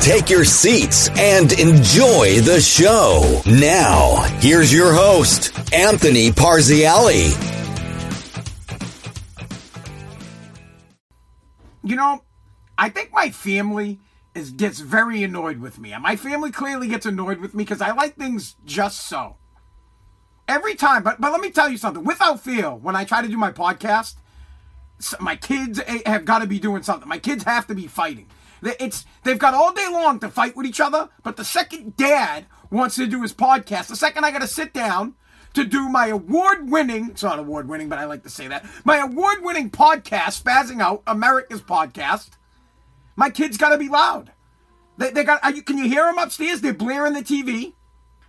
Take your seats and enjoy the show. Now, here's your host, Anthony Parziale. you know, I think my family is gets very annoyed with me. And my family clearly gets annoyed with me because I like things just so. Every time, but but let me tell you something. Without fail, when I try to do my podcast, my kids eh, have got to be doing something. My kids have to be fighting. It's they've got all day long to fight with each other, but the second dad wants to do his podcast, the second I got to sit down to do my award winning, it's not award winning, but I like to say that, my award winning podcast, Spazzing Out, America's podcast. My kids got to be loud. They, they got, you, can you hear them upstairs? They're blaring the TV.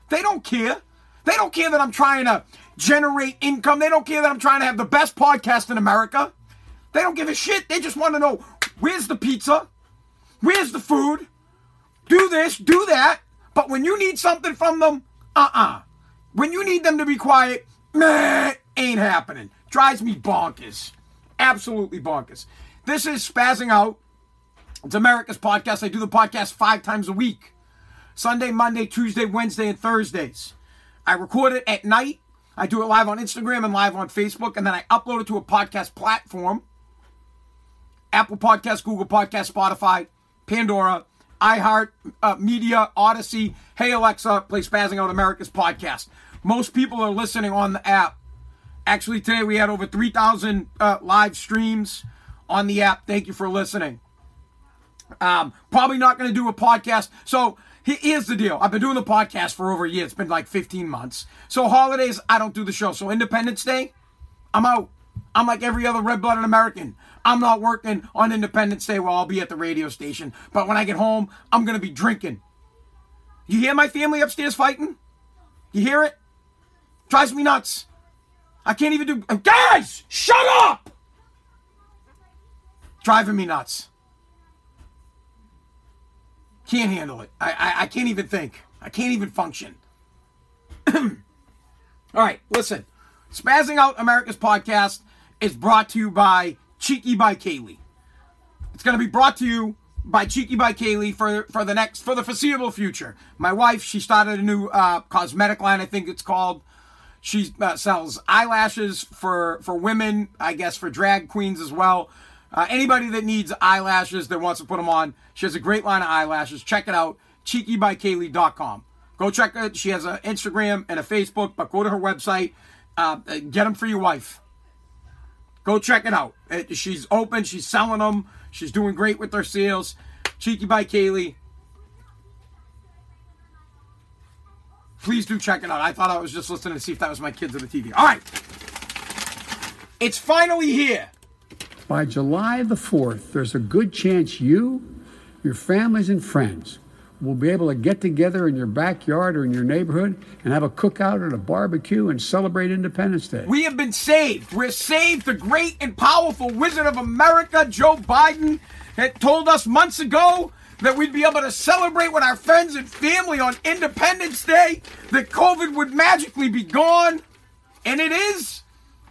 They don't care. They don't care that I'm trying to generate income. They don't care that I'm trying to have the best podcast in America. They don't give a shit. They just want to know where's the pizza? Where's the food? Do this, do that. But when you need something from them, uh uh-uh. uh when you need them to be quiet, meh, ain't happening. Drives me bonkers. Absolutely bonkers. This is Spazzing Out. It's America's podcast. I do the podcast five times a week Sunday, Monday, Tuesday, Wednesday, and Thursdays. I record it at night. I do it live on Instagram and live on Facebook, and then I upload it to a podcast platform Apple Podcast, Google Podcast, Spotify, Pandora, iHeart uh, Media, Odyssey. Hey Alexa, play Spazzing Out America's podcast. Most people are listening on the app. Actually, today we had over 3,000 uh, live streams on the app. Thank you for listening. Um, probably not going to do a podcast. So here's the deal. I've been doing the podcast for over a year. It's been like 15 months. So holidays, I don't do the show. So Independence Day, I'm out. I'm like every other red-blooded American. I'm not working on Independence Day where I'll be at the radio station. But when I get home, I'm going to be drinking. You hear my family upstairs fighting? You hear it? Drives me nuts. I can't even do. Guys, shut up! Driving me nuts. Can't handle it. I, I, I can't even think. I can't even function. All right, listen. Spazzing Out America's podcast is brought to you by Cheeky by Kaylee. It's going to be brought to you by Cheeky by Kaylee for for the next for the foreseeable future. My wife, she started a new uh, cosmetic line, I think it's called. She uh, sells eyelashes for for women, I guess for drag queens as well. Uh, anybody that needs eyelashes that wants to put them on, she has a great line of eyelashes. Check it out, cheekybykaylee.com. Go check it. She has an Instagram and a Facebook, but go to her website. Uh, get them for your wife. Go check it out. she's open. She's selling them. She's doing great with her sales. Cheeky by Kaylee. Please do check it out. I thought I was just listening to see if that was my kids on the TV. All right. It's finally here. By July the 4th, there's a good chance you, your families, and friends will be able to get together in your backyard or in your neighborhood and have a cookout or a barbecue and celebrate Independence Day. We have been saved. We're saved. The great and powerful Wizard of America, Joe Biden, had told us months ago that we'd be able to celebrate with our friends and family on Independence Day, that COVID would magically be gone. And it is.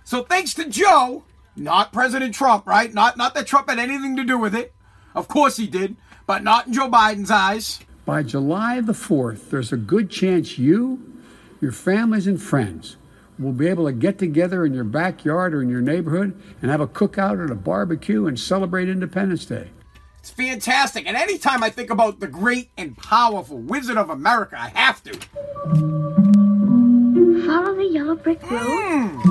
So thanks to Joe, not President Trump, right? Not not that Trump had anything to do with it. Of course he did, but not in Joe Biden's eyes. By July the 4th, there's a good chance you, your families and friends will be able to get together in your backyard or in your neighborhood and have a cookout or a barbecue and celebrate Independence Day. It's fantastic. And anytime I think about the great and powerful Wizard of America, I have to. Follow the yellow brick road. Mm.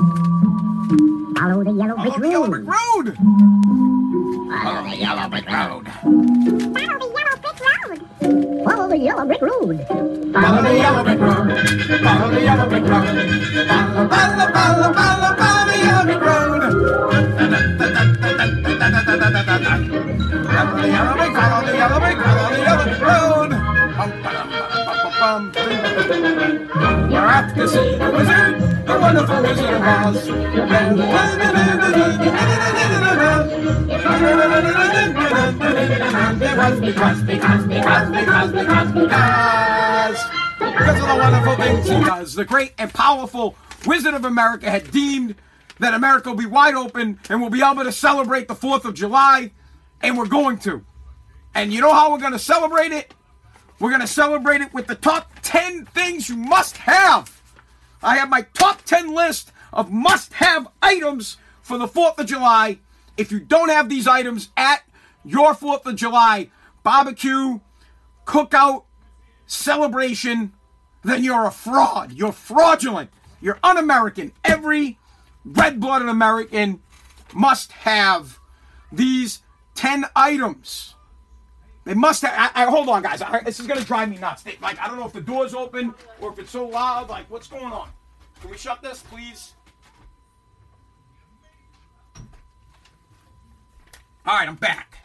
Follow the yellow brick Follow road. The yellow brick road. Follow the yellow brick road. Follow the yellow brick road. Follow the yellow brick road. Follow the yellow brick road. Follow the yellow brick road. Follow, follow, follow, follow, follow the yellow brick road. Follow the yellow brick, follow the yellow brick, follow the yellow brick road. We're off to see the wizard, the wonderful Wizard of Oz. Because, because, because, because, because, because, because. Because of the wonderful things he does. The great and powerful Wizard of America had deemed that America will be wide open and we'll be able to celebrate the 4th of July, and we're going to. And you know how we're going to celebrate it? We're going to celebrate it with the top 10 things you must have. I have my top 10 list of must have items for the 4th of July. If you don't have these items at your 4th of July barbecue, cookout, celebration, then you're a fraud. You're fraudulent. You're un American. Every red blooded American must have these 10 items. They must have. I, I, hold on, guys. I, this is to drive me nuts. They, like, I don't know if the door's open or if it's so loud. Like, what's going on? Can we shut this, please? All right, I'm back.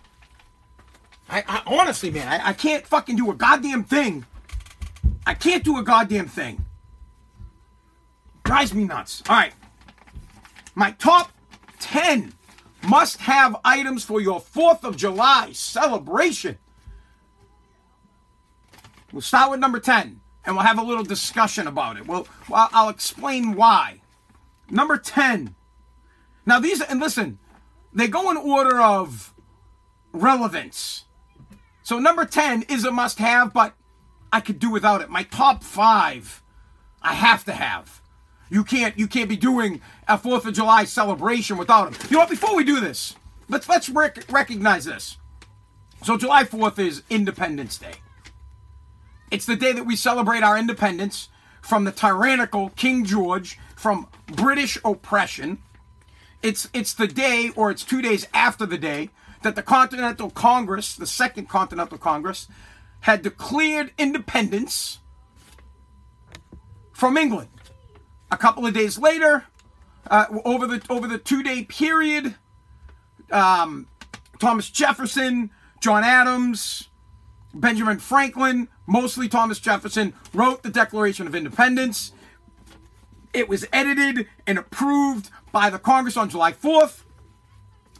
I, honestly, man, I, I can't fucking do a goddamn thing. I can't do a goddamn thing. Drives me nuts. All right. My top 10 must have items for your 4th of July celebration. We'll start with number 10 and we'll have a little discussion about it. Well, I'll explain why. Number 10. Now, these, and listen, they go in order of relevance. So, number 10 is a must have, but I could do without it. My top five, I have to have. You can't you can't be doing a Fourth of July celebration without them. You know what? Before we do this, let's let's rec- recognize this. So July Fourth is Independence Day. It's the day that we celebrate our independence from the tyrannical King George, from British oppression. It's it's the day, or it's two days after the day that the Continental Congress, the Second Continental Congress, had declared independence from England. A couple of days later, uh, over the over the two day period, um, Thomas Jefferson, John Adams, Benjamin Franklin, mostly Thomas Jefferson, wrote the Declaration of Independence. It was edited and approved by the Congress on July 4th.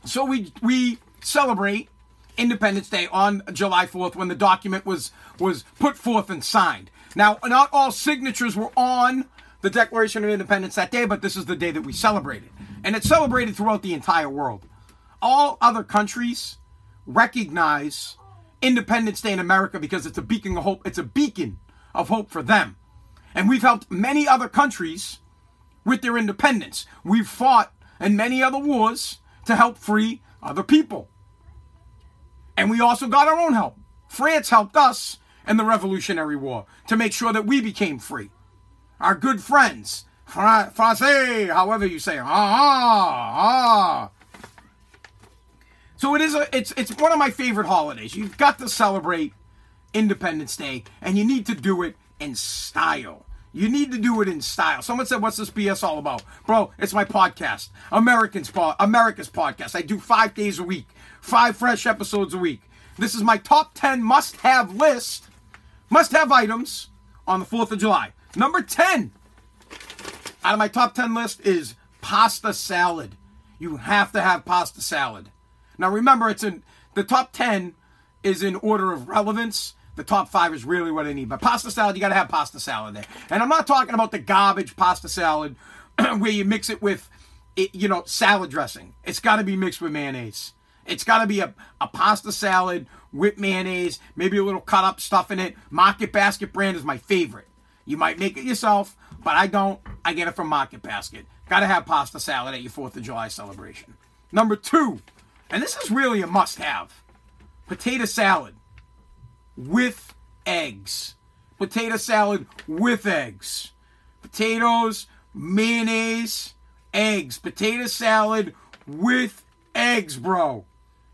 So we we celebrate Independence Day on July 4th when the document was was put forth and signed. Now, not all signatures were on the Declaration of Independence that day, but this is the day that we celebrated. And it's celebrated throughout the entire world. All other countries recognize Independence Day in America because it's a beacon of hope. It's a beacon of hope for them. And we've helped many other countries with their independence. We've fought in many other wars to help free other people. And we also got our own help. France helped us in the Revolutionary War to make sure that we became free. Our good friends, Fra- Francais, however you say, ah, ah, ah. So it is a, it's it's one of my favorite holidays. You've got to celebrate Independence Day, and you need to do it in style. You need to do it in style. Someone said, "What's this BS all about, bro?" It's my podcast, Americans po- America's podcast. I do five days a week, five fresh episodes a week. This is my top ten must-have list, must-have items on the Fourth of July. Number ten out of my top ten list is pasta salad. You have to have pasta salad. Now remember, it's in the top ten is in order of relevance the top five is really what I need. But pasta salad, you got to have pasta salad there. And I'm not talking about the garbage pasta salad where you mix it with, you know, salad dressing. It's got to be mixed with mayonnaise. It's got to be a, a pasta salad with mayonnaise, maybe a little cut up stuff in it. Market Basket brand is my favorite. You might make it yourself, but I don't. I get it from Market Basket. Got to have pasta salad at your 4th of July celebration. Number two, and this is really a must have potato salad with eggs. Potato salad with eggs. Potatoes, mayonnaise, eggs. Potato salad with eggs, bro.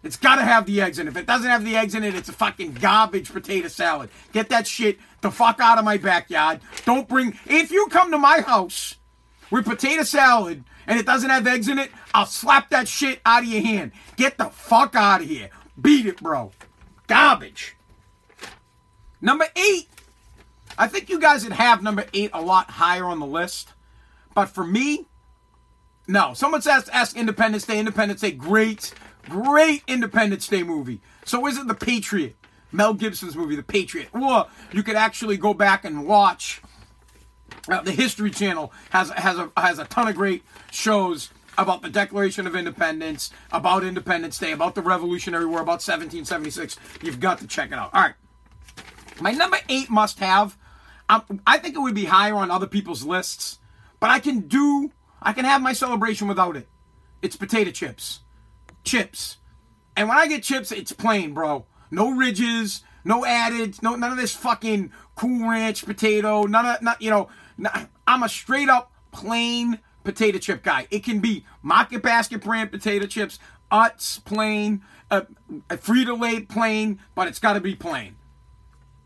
It's got to have the eggs in it. If it doesn't have the eggs in it, it's a fucking garbage potato salad. Get that shit the fuck out of my backyard. Don't bring. If you come to my house with potato salad and it doesn't have eggs in it, I'll slap that shit out of your hand. Get the fuck out of here. Beat it, bro. Garbage. Number eight I think you guys would have number eight a lot higher on the list. But for me, no. Someone says ask Independence Day. Independence Day, great, great Independence Day movie. So is it The Patriot? Mel Gibson's movie, The Patriot. Or you could actually go back and watch. Uh, the History Channel has has a has a ton of great shows about the Declaration of Independence, about Independence Day, about the Revolutionary War, about 1776. You've got to check it out. All right. My number eight must have. Um, I think it would be higher on other people's lists, but I can do. I can have my celebration without it. It's potato chips, chips, and when I get chips, it's plain, bro. No ridges, no added, no none of this fucking Cool Ranch potato. None of not you know. I'm a straight up plain potato chip guy. It can be Market Basket brand potato chips, Utz plain, uh, Frito Lay plain, but it's got to be plain.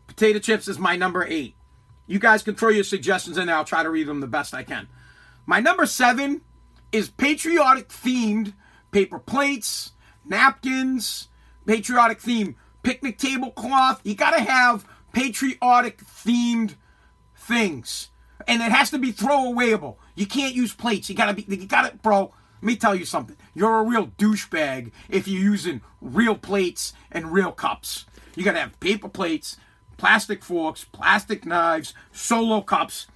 Potato chips is my number eight. You guys can throw your suggestions in there. I'll try to read them the best I can. My number seven is patriotic themed paper plates, napkins, patriotic themed picnic tablecloth. You got to have patriotic themed things. And it has to be throwawayable. You can't use plates. You gotta be you gotta bro. Let me tell you something. You're a real douchebag if you're using real plates and real cups. You gotta have paper plates, plastic forks, plastic knives, solo cups.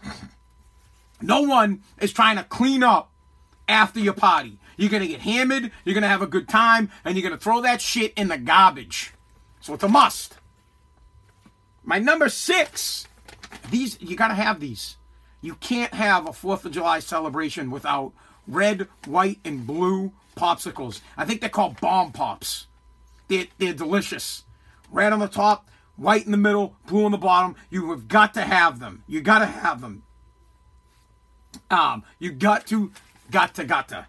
No one is trying to clean up after your party. You're gonna get hammered, you're gonna have a good time, and you're gonna throw that shit in the garbage. So it's a must. My number six, these you gotta have these. You can't have a Fourth of July celebration without red, white, and blue popsicles. I think they're called bomb pops. They're, they're delicious. Red on the top, white in the middle, blue on the bottom. You have got to have them. You got to have them. Um, you got to, got to, got to.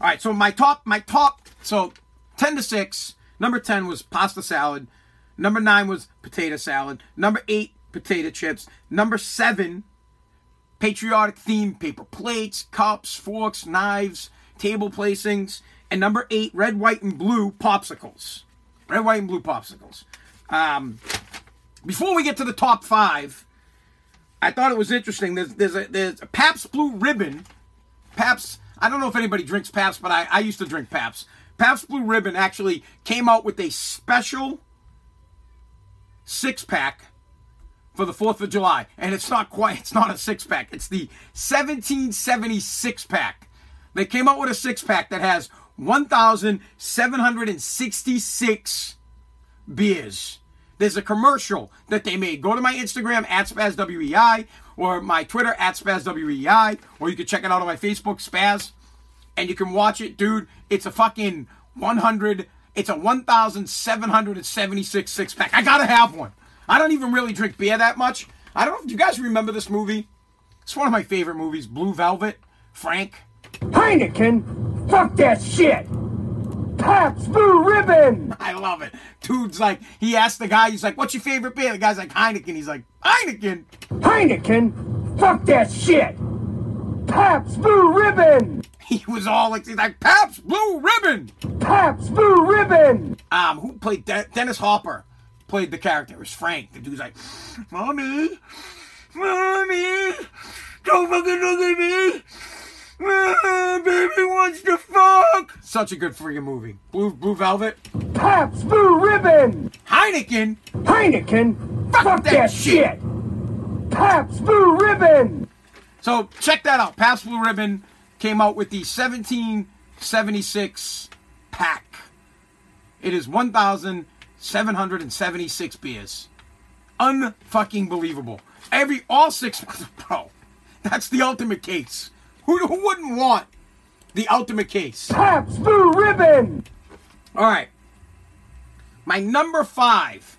All right, so my top, my top, so 10 to 6. Number 10 was pasta salad. Number 9 was potato salad. Number 8, potato chips. Number 7, patriotic themed paper plates, cups, forks, knives, table placings. And number 8, red, white, and blue popsicles. Red, white, and blue popsicles. Um, before we get to the top 5, I thought it was interesting. There's, there's, a, there's a Pabst Blue Ribbon. Pabst, I don't know if anybody drinks Pabst, but I, I used to drink Pabst. Pabst Blue Ribbon actually came out with a special six pack for the 4th of July. And it's not quite, it's not a six pack. It's the 1776 pack. They came out with a six pack that has 1,766 beers. There's a commercial that they made. Go to my Instagram at SpazWEI or my Twitter at SpazWEI, or you can check it out on my Facebook, Spaz, and you can watch it, dude. It's a fucking 100, it's a 1,776 six pack. I gotta have one. I don't even really drink beer that much. I don't know if you guys remember this movie. It's one of my favorite movies, Blue Velvet. Frank. Heineken, fuck that shit. Pabst Blue Ribbon. I love it. Dude's like, he asked the guy, he's like, what's your favorite beer? The guy's like, Heineken. He's like, Heineken. Heineken, fuck that shit. Pabst Blue Ribbon. He was all like, he's like, Pabst Blue Ribbon. Pabst Blue Ribbon. Um, who played De- Dennis Hopper? Played the character. It was Frank. The dude's like, Mommy, Mommy, don't fucking look at me. Ah, baby wants to fuck. Such a good freaking movie. Blue Blue Velvet. Pabst Blue Ribbon. Heineken. Heineken, Fuck fuck, that that, shit. shit. Pabst Blue Ribbon. So check that out. Pabst Blue Ribbon came out with the 1776 pack. It is 1,776 beers. Unfucking believable. Every all six, bro. That's the ultimate case. Who, who wouldn't want the ultimate case? Pabst Blue Ribbon. All right. My number five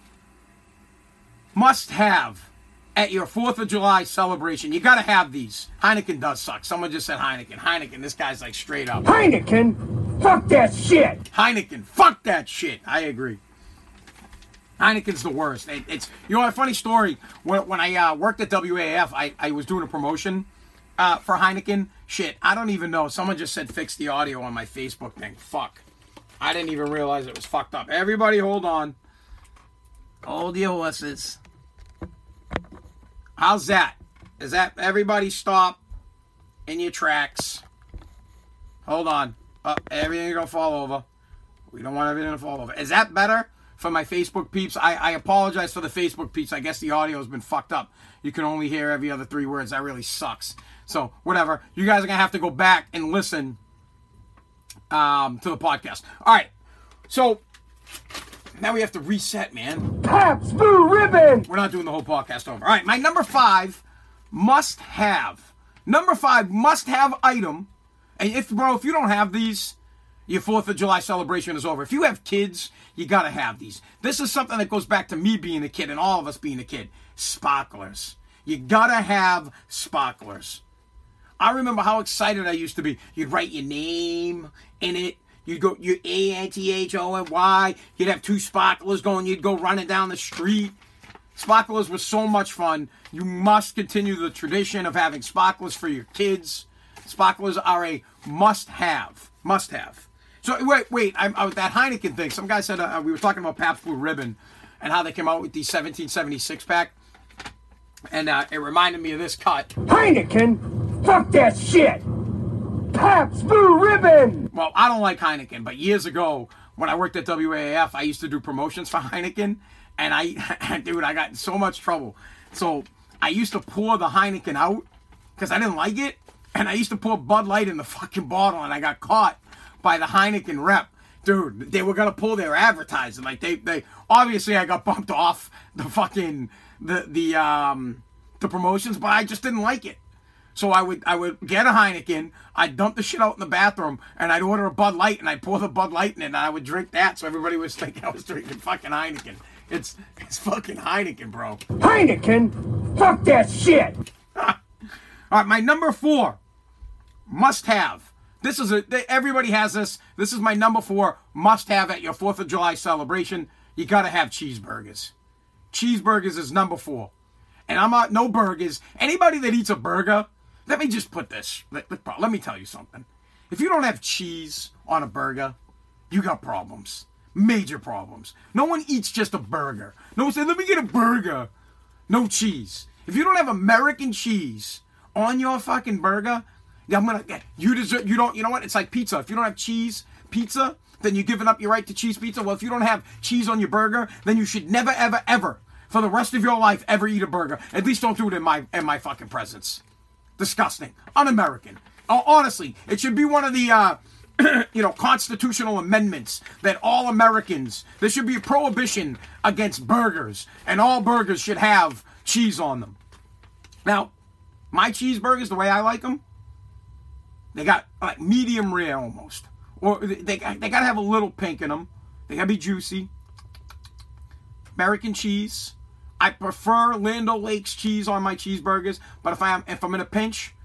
must have at your 4th of July celebration. You got to have these. Heineken does suck. Someone just said Heineken. Heineken. This guy's like straight up. Heineken, fuck that shit. Heineken. Fuck that shit. I agree. Heineken's the worst. It- it's you know a funny story. When, when I uh, worked at WAAF, I, I was doing a promotion uh, for Heineken. Shit, I don't even know. Someone just said fix the audio on my Facebook thing. Fuck. I didn't even realize it was fucked up. Everybody, hold on. Hold your horses. How's that? Is that everybody stop in your tracks? Hold on. Oh, everything gonna fall over. We don't want everything to fall over. Is that better for my Facebook peeps? I, I apologize for the Facebook peeps. I guess the audio has been fucked up. You can only hear every other three words. That really sucks. So whatever. You guys are gonna have to go back and listen um, to the podcast. All right. So now we have to reset, man. Pabst Blue Ribbon. We're not doing the whole podcast over. All right, my number five must have. Number five must have item. And if, bro, if you don't have these, your 4th of July celebration is over. If you have kids, you got to have these. This is something that goes back to me being a kid and all of us being a kid. Sparklers. You got to have sparklers. I remember how excited I used to be. You'd write your name in it. You'd go your A N T H O N Y. You'd have two sparklers going. You'd go running down the street. Sparklers was so much fun. You must continue the tradition of having sparklers for your kids. Sparklers are a must-have. Must-have. So wait, wait. I'm, I, that Heineken thing. Some guy said uh, we were talking about Pabst Blue Ribbon and how they came out with the 1776 pack, and uh, it reminded me of this cut. Heineken. Fuck that shit. Pabst Blue Ribbon. Well, I don't like Heineken, but years ago when I worked at WAAF, I used to do promotions for Heineken, and I, dude, I got in so much trouble. So I used to pour the Heineken out because I didn't like it, and I used to pour Bud Light in the fucking bottle, and I got caught by the Heineken rep. Dude, they were gonna pull their advertising. Like they, they obviously I got bumped off the fucking the the um the promotions, but I just didn't like it. So I would I would get a Heineken, I'd dump the shit out in the bathroom, and I'd order a Bud Light, and I'd pour the Bud Light in it, and I would drink that, so everybody was thinking I was drinking fucking Heineken. It's it's fucking Heineken, bro. Heineken. Fuck that shit. All right, my number four must have. This is a everybody has this. This is my number four must have at your Fourth of July celebration. You gotta have cheeseburgers. Cheeseburgers is number four, and I'm not no burgers. Anybody that eats a burger, let me just put this. Let, let, let me tell you something. If you don't have cheese on a burger, you got problems. Major problems. No one eats just a burger. No one said, let me get a burger. No cheese. If you don't have American cheese on your fucking burger, I'm gonna you deserve you don't you know what? It's like pizza. If you don't have cheese pizza, then you're giving up your right to cheese pizza. Well, if you don't have cheese on your burger, then you should never, ever, ever, for the rest of your life, ever eat a burger. At least don't do it in my in my fucking presence. Disgusting. Un-American. Oh, honestly, it should be one of the uh you know, constitutional amendments that all Americans, there should be a prohibition against burgers, and all burgers should have cheese on them. Now, my cheeseburgers, the way I like them, they got like medium rare almost, or they they, got to have a little pink in them. They got to be juicy. American cheese. I prefer Land O'Lakes cheese on my cheeseburgers, but if I'm if I'm in a pinch,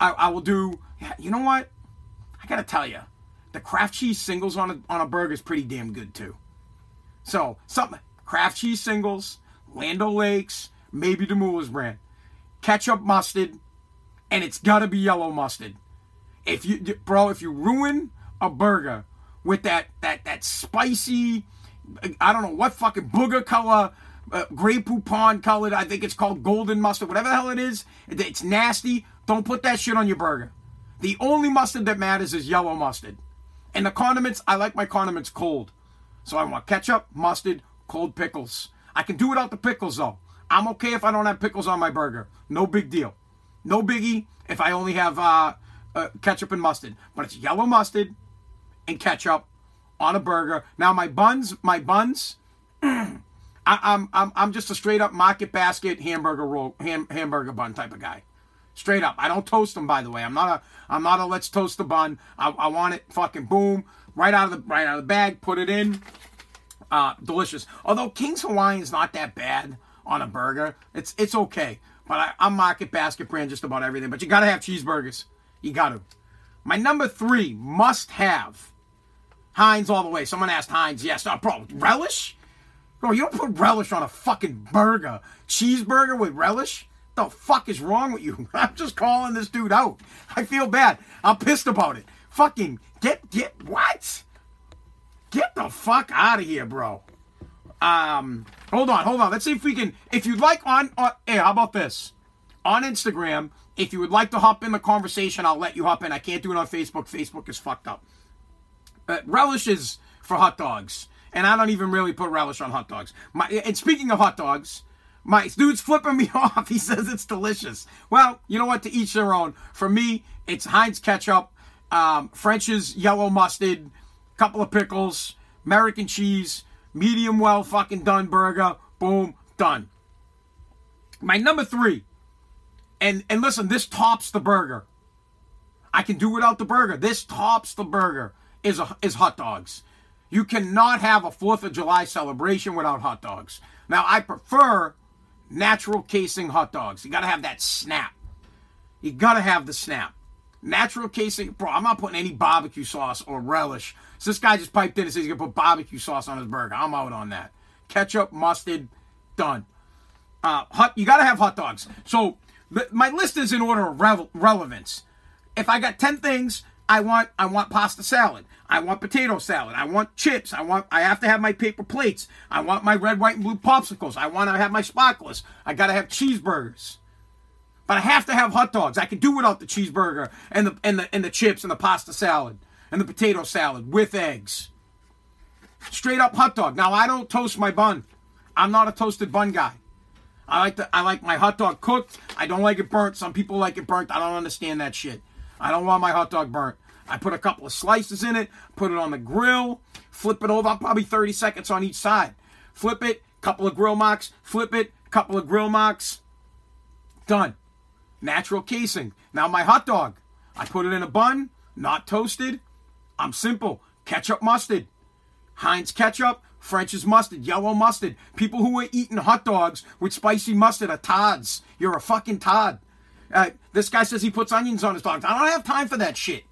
I, I will do. You know what? I gotta tell you, the Kraft cheese singles on a on a burger is pretty damn good too. So something Kraft cheese singles, Land O'Lakes, maybe the brand, ketchup mustard, and it's gotta be yellow mustard. If you bro, if you ruin a burger with that that that spicy, I don't know what fucking booger color. Uh, Grey Poupon colored, I think it's called golden mustard, whatever the hell it is. It's nasty. Don't put that shit on your burger. The only mustard that matters is yellow mustard. And the condiments, I like my condiments cold. So I want ketchup, mustard, cold pickles. I can do without the pickles though. I'm okay if I don't have pickles on my burger. No big deal. No biggie if I only have uh, uh, ketchup and mustard. But it's yellow mustard and ketchup on a burger. Now my buns, my buns, I, I'm I'm I'm just a straight up market basket hamburger roll ham, hamburger bun type of guy. Straight up. I don't toast them, by the way. I'm not a I'm not a let's toast the bun. I, I want it fucking boom right out of the right out of the bag. Put it in. Uh, delicious. Although King's Hawaiian is not that bad on a burger. It's it's okay. But I, I'm market basket brand just about everything. But you gotta have cheeseburgers. You got to. My number three must have Heinz all the way. Someone asked Heinz. Yes, no, bro. Relish? Bro, you don't put relish on a fucking burger. Cheeseburger with relish? The fuck is wrong with you? I'm just calling this dude out. I feel bad. I'm pissed about it. Fucking get get what? Get the fuck out of here, bro. Um, hold on, hold on. Let's see if we can. If you'd like on, on hey, how about this? on Instagram. If you would like to hop in the conversation, I'll let you hop in. I can't do it on Facebook. Facebook is fucked up. But relish is for hot dogs, and I don't even really put relish on hot dogs. My, and speaking of hot dogs, my dude's flipping me off. He says it's delicious. Well, you know what? To each their own. For me, it's Heinz ketchup, um, French's yellow mustard, couple of pickles, American cheese, medium well fucking done burger. Boom, done. My number three, and and listen, this tops the burger. I can do without the burger. This tops the burger. Is a, is hot dogs. You cannot have a Fourth of July celebration without hot dogs. Now I prefer natural casing hot dogs. You got to have that snap. You got to have the snap. Natural casing, bro. I'm not putting any barbecue sauce or relish. So this guy just piped in and says he's gonna put barbecue sauce on his burger. I'm out on that. Ketchup, mustard, done. Uh, hot. You gotta have hot dogs. So my list is in order of revel- relevance. If I got ten things, I want I want pasta salad. I want potato salad. I want chips. I want I have to have my paper plates. I want my red, white, and blue popsicles. I want to have my sparklers. I gotta have cheeseburgers. But I have to have hot dogs. I can do without the cheeseburger and the and the and the chips and the pasta salad and the potato salad with eggs. Straight up hot dog. Now I don't toast my bun. I'm not a toasted bun guy. I like the I like my hot dog cooked. I don't like it burnt. Some people like it burnt. I don't understand that shit. I don't want my hot dog burnt. I put a couple of slices in it, put it on the grill, flip it over, probably 30 seconds on each side. Flip it, couple of grill marks, flip it, couple of grill marks. Done. Natural casing. Now my hot dog. I put it in a bun, not toasted. I'm simple. Ketchup mustard. Heinz ketchup, French's mustard, yellow mustard. People who are eating hot dogs with spicy mustard are tods. You're a fucking tod. Uh, this guy says he puts onions on his dogs. I don't have time for that shit.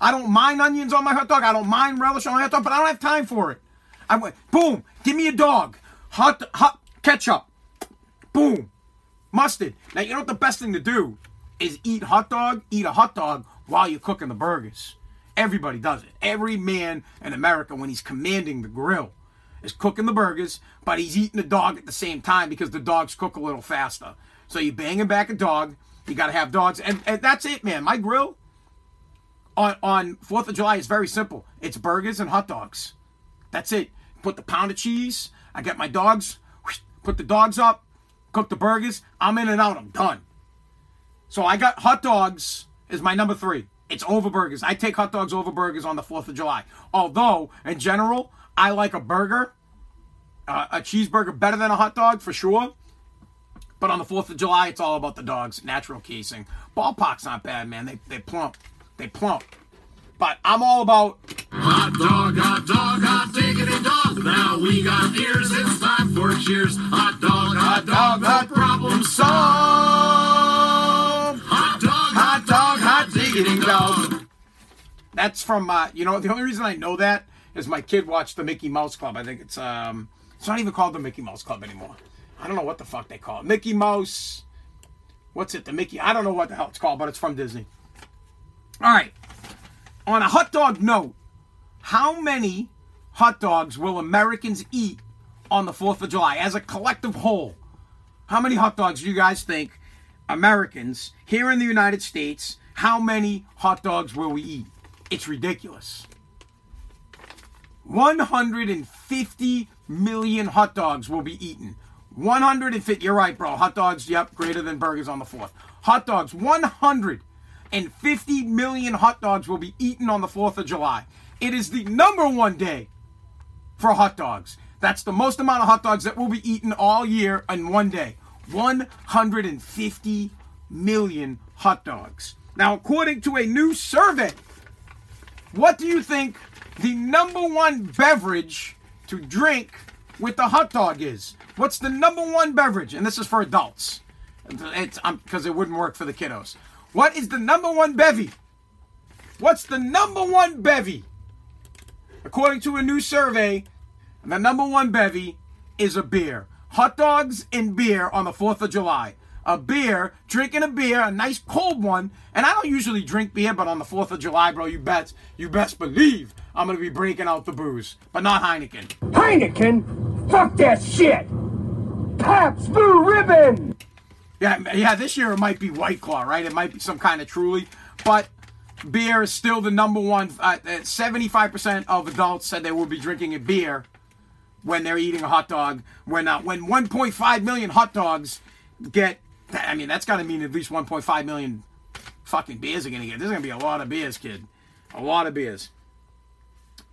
I don't mind onions on my hot dog. I don't mind relish on my hot dog, but I don't have time for it. I went, boom, give me a dog. Hot, hot ketchup. Boom. Mustard. Now, you know what the best thing to do is eat hot dog, eat a hot dog while you're cooking the burgers. Everybody does it. Every man in America, when he's commanding the grill, is cooking the burgers, but he's eating the dog at the same time because the dogs cook a little faster. So you banging back a dog. You got to have dogs, and, and that's it, man. My grill on on Fourth of July is very simple. It's burgers and hot dogs. That's it. Put the pound of cheese. I get my dogs. Put the dogs up. Cook the burgers. I'm in and out. I'm done. So I got hot dogs is my number three. It's over burgers. I take hot dogs over burgers on the 4th of July. Although, in general, I like a burger, uh, a cheeseburger better than a hot dog for sure. But on the 4th of July, it's all about the dogs. Natural casing. Ballpark's not bad, man. They, they plump. They plump. But I'm all about Hot dog, hot dog, hot diggity dog. Now we got ears, it's time for cheers. Hot dog, hot dog, hot problem solved. Hot dog, hot dog, hot diggity dog. That's from uh, you know the only reason I know that is my kid watched the Mickey Mouse Club. I think it's um it's not even called the Mickey Mouse Club anymore. I don't know what the fuck they call it. Mickey Mouse. What's it? The Mickey. I don't know what the hell it's called, but it's from Disney. All right. On a hot dog note, how many hot dogs will Americans eat on the 4th of July as a collective whole? How many hot dogs do you guys think Americans here in the United States, how many hot dogs will we eat? It's ridiculous. 150 million hot dogs will be eaten. 150, you're right, bro. Hot dogs, yep, greater than burgers on the 4th. Hot dogs, 150 million hot dogs will be eaten on the 4th of July. It is the number one day for hot dogs. That's the most amount of hot dogs that will be eaten all year in one day. 150 million hot dogs. Now, according to a new survey, what do you think the number one beverage to drink with the hot dog is? What's the number one beverage? And this is for adults. It's um, because it wouldn't work for the kiddos. What is the number one bevy? What's the number one bevy? According to a new survey, the number one bevy is a beer. Hot dogs and beer on the 4th of July. A beer, drinking a beer, a nice cold one. And I don't usually drink beer, but on the 4th of July, bro, you bet, you best believe I'm going to be breaking out the booze. But not Heineken. Heineken? Fuck that shit! Pabst Blue Ribbon! Yeah, yeah. This year it might be White Claw, right? It might be some kind of Truly, but beer is still the number one. Uh, Seventy-five percent of adults said they will be drinking a beer when they're eating a hot dog. When uh, when 1.5 million hot dogs get, I mean, that's got to mean at least 1.5 million fucking beers are gonna get. There's gonna be a lot of beers, kid. A lot of beers.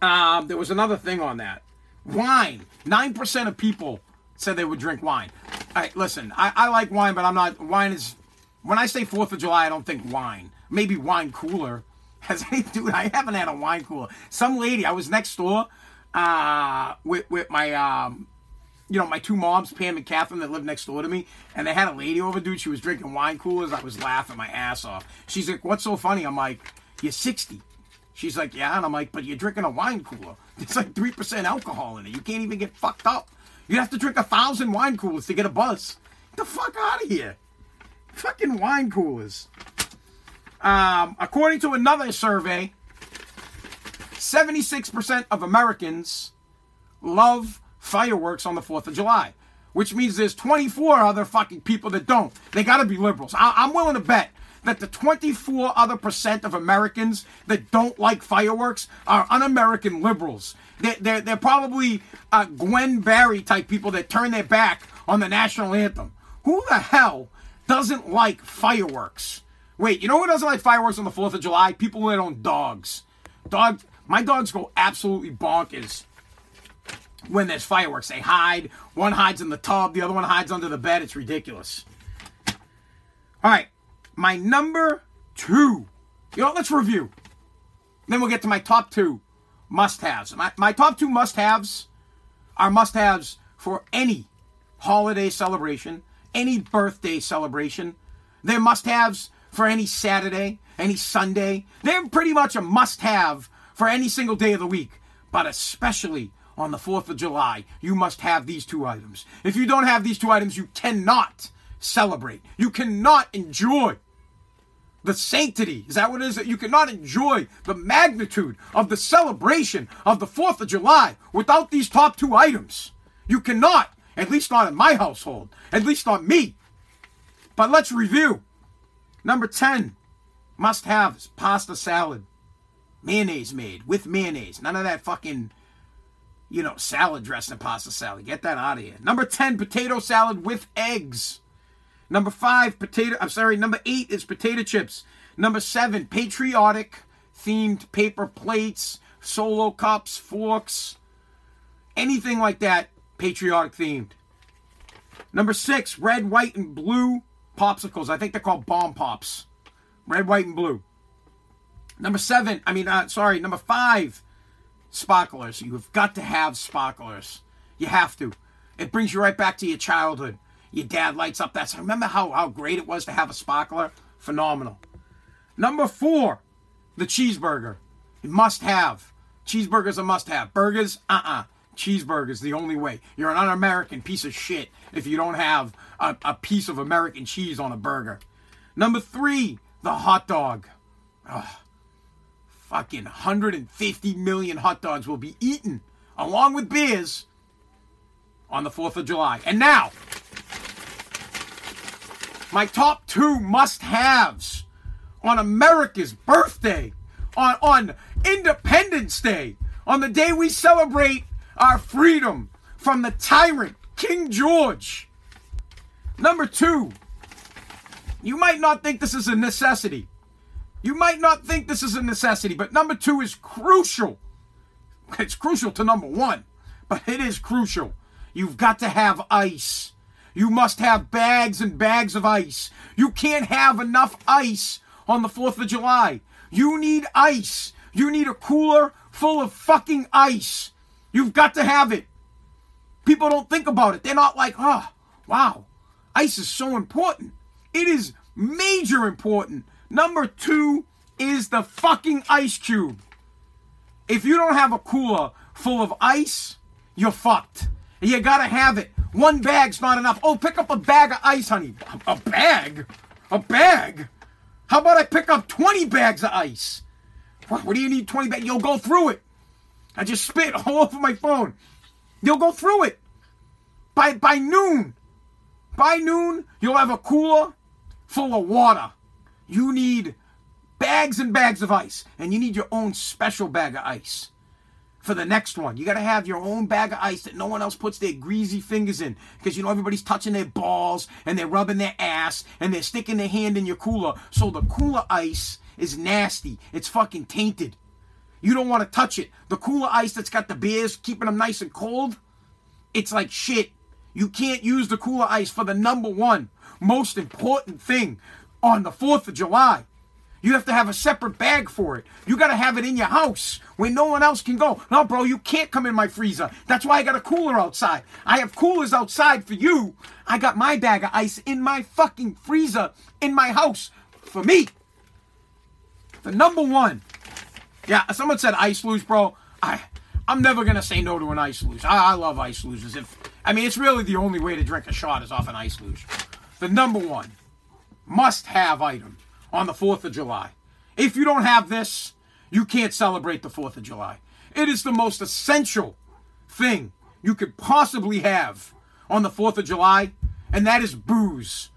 Um, there was another thing on that. Wine. Nine percent of people said they would drink wine. All right, listen, I, I like wine, but I'm not. Wine is. When I say Fourth of July, I don't think wine. Maybe wine cooler. Has any dude? I haven't had a wine cooler. Some lady. I was next door, uh, with with my um, you know, my two moms, Pam and Catherine, that lived next door to me, and they had a lady over, dude. She was drinking wine coolers. I was laughing my ass off. She's like, "What's so funny?" I'm like, "You're 60." She's like, "Yeah," and I'm like, "But you're drinking a wine cooler. It's like three percent alcohol in it. You can't even get fucked up. You have to drink a thousand wine coolers to get a buzz. Get the fuck out of here. Fucking wine coolers." Um, according to another survey, 76% of Americans love fireworks on the 4th of July, which means there's 24 other fucking people that don't. They got to be liberals. I- am willing to bet that the 24 other percent of Americans that don't like fireworks are un-American liberals. They're, they're, they're probably uh, Gwen Berry type people that turn their back on the national anthem. Who the hell doesn't like fireworks? Wait, you know who doesn't like fireworks on the 4th of July? People that own dogs. Dog, my dogs go absolutely bonkers when there's fireworks. They hide. One hides in the tub, the other one hides under the bed. It's ridiculous. All right, my number two. You know, let's review. Then we'll get to my top two must haves. My, my top two must haves are must haves for any holiday celebration, any birthday celebration. They're must haves for any Saturday, any Sunday. They're pretty much a must have for any single day of the week, but especially on the 4th of July, you must have these two items. If you don't have these two items, you cannot celebrate. You cannot enjoy the sanctity. Is that what it is? That you cannot enjoy the magnitude of the celebration of the 4th of July without these top two items. You cannot, at least not in my household, at least not me. But let's review. Number 10, must have pasta salad. Mayonnaise made with mayonnaise. None of that fucking you know, salad dressing and pasta salad. Get that out of here. Number 10, potato salad with eggs. Number 5, potato, I'm sorry, number 8 is potato chips. Number 7, patriotic themed paper plates, solo cups, forks, anything like that, patriotic themed. Number 6, red, white, and blue popsicles. I think they're called bomb pops. Red, white, and blue. Number 7, I mean, uh, sorry, number 5, sparklers. You've got to have sparklers. You have to. It brings you right back to your childhood. Your dad lights up that. Remember how, how great it was to have a sparkler? Phenomenal. Number four, the cheeseburger. You must have. Cheeseburgers a must have. Burgers, uh uh Cheeseburgers, the only way. You're an un American piece of shit if you don't have a, a piece of American cheese on a burger. Number three, the hot dog. Ugh fucking 150 million hot dogs will be eaten along with beers on the 4th of July. And now, my top two must haves on America's birthday, on, on Independence Day, on the day we celebrate our freedom from the tyrant King George. Number two, you might not think this is a necessity. You might not think this is a necessity, but number two is crucial. It's crucial to number one, but it is crucial. You've got to have ice. You must have bags and bags of ice. You can't have enough ice on the 4th of July. You need ice. You need a cooler full of fucking ice. You've got to have it. People don't think about it. They're not like, oh, wow, ice is so important. It is major important Number two is the fucking ice cube. If you don't have a cooler full of ice, you're fucked. You gotta have it. One bag's not enough. Oh, pick up a bag of ice, honey. A bag? A bag? How about I pick up 20 bags of ice? What, what do you need 20 bags? You'll go through it. I just spit all over my phone. You'll go through it. By by noon. By noon, you'll have a cooler full of water. You need bags and bags of ice, and you need your own special bag of ice for the next one. You got to have your own bag of ice that no one else puts their greasy fingers in because you know everybody's touching their balls and they're rubbing their ass and they're sticking their hand in your cooler. So the cooler ice is nasty. It's fucking tainted. You don't want to touch it. The cooler ice that's got the beers keeping them nice and cold, it's like shit. You can't use the cooler ice for the number one most important thing on the 4th of July. You have to have a separate bag for it. You got to have it in your house where no one else can go. No, bro, you can't come in my freezer. That's why I got a cooler outside. I have coolers outside for you. I got my bag of ice in my fucking freezer in my house for me. The number one. Yeah, someone said ice luge, bro. I I'm never gonna say no to an ice luge. I, I love ice luges. If I mean, it's really the only way to drink a shot is off an ice luge. The number one must-have item on the Fourth of July. If you don't have this, you can't celebrate the Fourth of July. It is the most essential thing you could possibly have on the Fourth of July, and that is booze.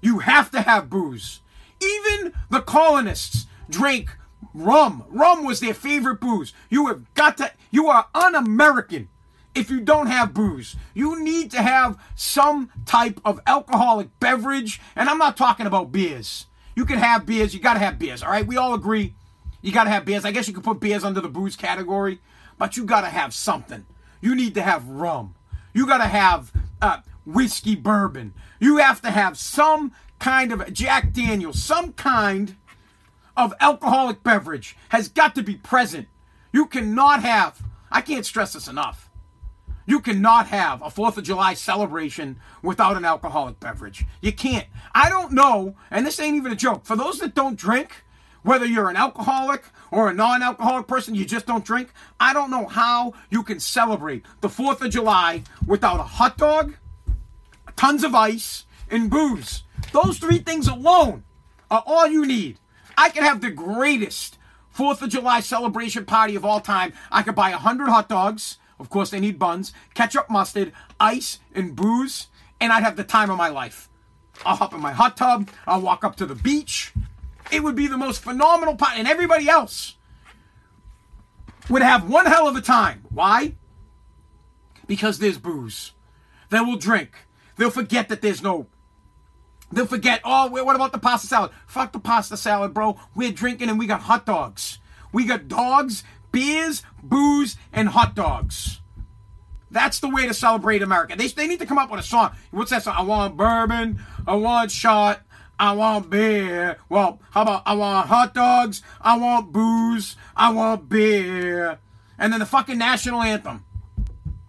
You have to have booze. Even the colonists drank rum. Rum was their favorite booze. You have got to, you are un American if you don't have booze. You need to have some type of alcoholic beverage, and I'm not talking about beers. You can have beers, you got to have beers, all right? We all agree you got to have beers. I guess you could put beers under the booze category, but you got to have something. You need to have rum. You got to have uh, whiskey bourbon. You have to have some kind of Jack Daniels, some kind of alcoholic beverage has got to be present. You cannot have, I can't stress this enough. You cannot have a 4th of July celebration without an alcoholic beverage. You can't. I don't know, and this ain't even a joke. For those that don't drink, whether you're an alcoholic or a non alcoholic person, you just don't drink, I don't know how you can celebrate the 4th of July without a hot dog, tons of ice, and booze. Those three things alone are all you need. I could have the greatest 4th of July celebration party of all time. I could buy 100 hot dogs. Of course, they need buns, ketchup, mustard, ice, and booze, and I'd have the time of my life. I'll hop in my hot tub. I'll walk up to the beach. It would be the most phenomenal party, and everybody else would have one hell of a time. Why? Because there's booze. They will drink. They'll forget that there's no. They'll forget, oh, what about the pasta salad? Fuck the pasta salad, bro. We're drinking and we got hot dogs. We got dogs, beers, booze, and hot dogs. That's the way to celebrate America. They, they need to come up with a song. What's that song? I want bourbon. I want shot. I want beer. Well, how about I want hot dogs? I want booze. I want beer. And then the fucking national anthem.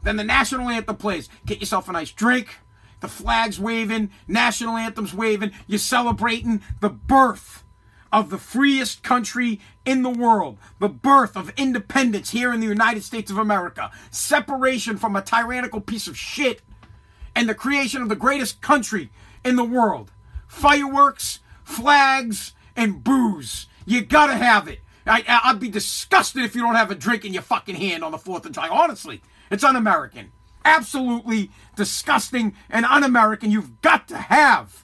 Then the national anthem plays. Get yourself a nice drink. The flag's waving. National anthem's waving. You're celebrating the birth of the freest country in the world, the birth of independence here in the United States of America, separation from a tyrannical piece of shit, and the creation of the greatest country in the world. Fireworks, flags, and booze. You gotta have it. I, would be disgusted if you don't have a drink in your fucking hand on the 4th of July. Honestly, it's un American. Absolutely disgusting and un American. You've got to have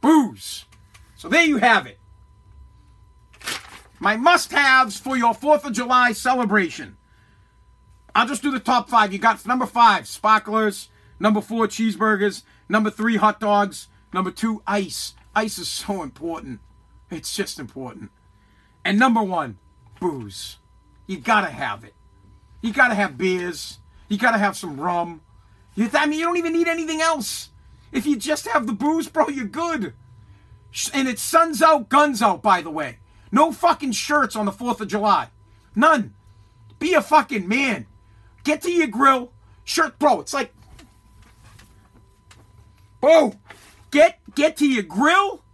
booze. So there you have it my must haves for your 4th of July celebration. I'll just do the top five. You got number five, sparklers. Number four, cheeseburgers. Number three, hot dogs. Number two, ice. Ice is so important. It's just important. And number one, booze. You gotta have it. You gotta have beers. You gotta have some rum. You, I mean, you don't even need anything else. If you just have the booze, bro, you're good. And it's suns out, guns out, by the way. No fucking shirts on the 4th of July. None. Be a fucking man. Get to your grill. Shirt, bro. It's like, bro, get get to your grill.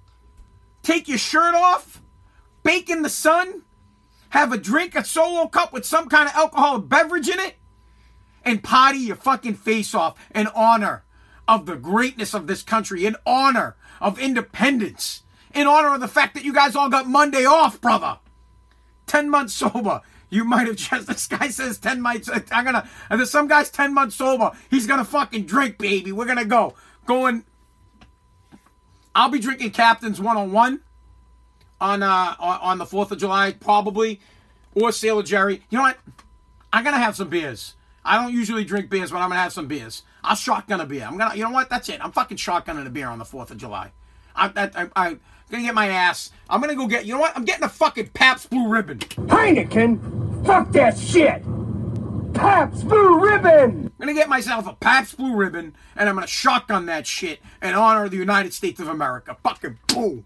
Take your shirt off. Bake in the sun. Have a drink, a solo cup with some kind of alcoholic beverage in it, and potty your fucking face off in honor of the greatness of this country, in honor of independence in honor of the fact that you guys all got Monday off, brother. 10 months sober. You might have just, this guy says 10 months, I'm gonna, and there's some guy's 10 months sober. He's gonna fucking drink, baby. We're gonna go. Going I'll be drinking Captain's one on one on uh on, the Fourth of July probably, or Sailor Jerry. You know what? I'm gonna have some beers. I don't usually drink beers, but I'm gonna have some beers. I'll shotgun a beer. I'm gonna, you know what? That's it. I'm fucking shotgunning a beer on the Fourth of July. I, I, I, I'm gonna get my ass. I'm gonna go get. You know what? I'm getting a fucking Pabst Blue Ribbon. Heineken, fuck that shit. Pabst Blue Ribbon. I'm gonna get myself a Pabst Blue Ribbon, and I'm gonna shotgun that shit in honor of the United States of America. Fucking boom.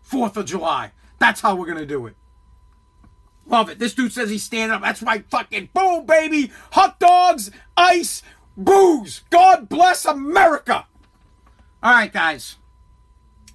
Fourth of July. That's how we're gonna do it. Love it. This dude says he's standing up. That's right. Fucking boom, baby. Hot dogs, ice, booze. God bless America. All right, guys.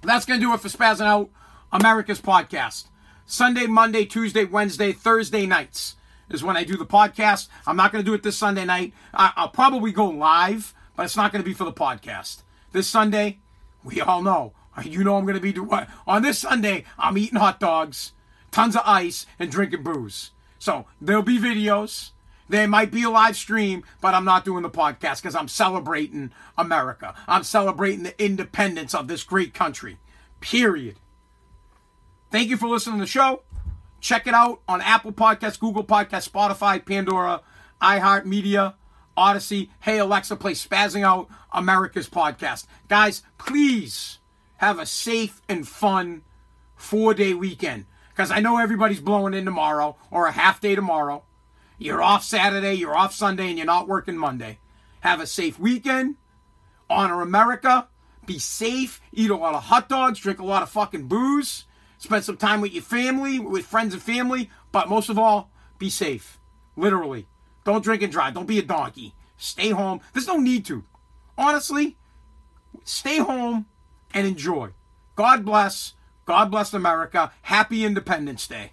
That's going to do it for Spazzing Out America's podcast. Sunday, Monday, Tuesday, Wednesday, Thursday nights is when I do the podcast. I'm not going to do it this Sunday night. I- I'll probably go live, but it's not going to be for the podcast. This Sunday, we all know. You know I'm going to be doing on this Sunday. I'm eating hot dogs, tons of ice, and drinking booze. So there'll be videos. There might be a live stream, but I'm not doing the podcast because I'm celebrating America. I'm celebrating the independence of this great country. Period. Thank you for listening to the show. Check it out on Apple Podcasts, Google Podcasts, Spotify, Pandora, iHeartMedia, Odyssey. Hey, Alexa, play Spazzing Out America's podcast. Guys, please have a safe and fun four day weekend because I know everybody's blowing in tomorrow or a half day tomorrow. You're off Saturday, you're off Sunday, and you're not working Monday. Have a safe weekend. Honor America. Be safe. Eat a lot of hot dogs. Drink a lot of fucking booze. Spend some time with your family, with friends and family. But most of all, be safe. Literally. Don't drink and drive. Don't be a donkey. Stay home. There's no need to. Honestly, stay home and enjoy. God bless. God bless America. Happy Independence Day.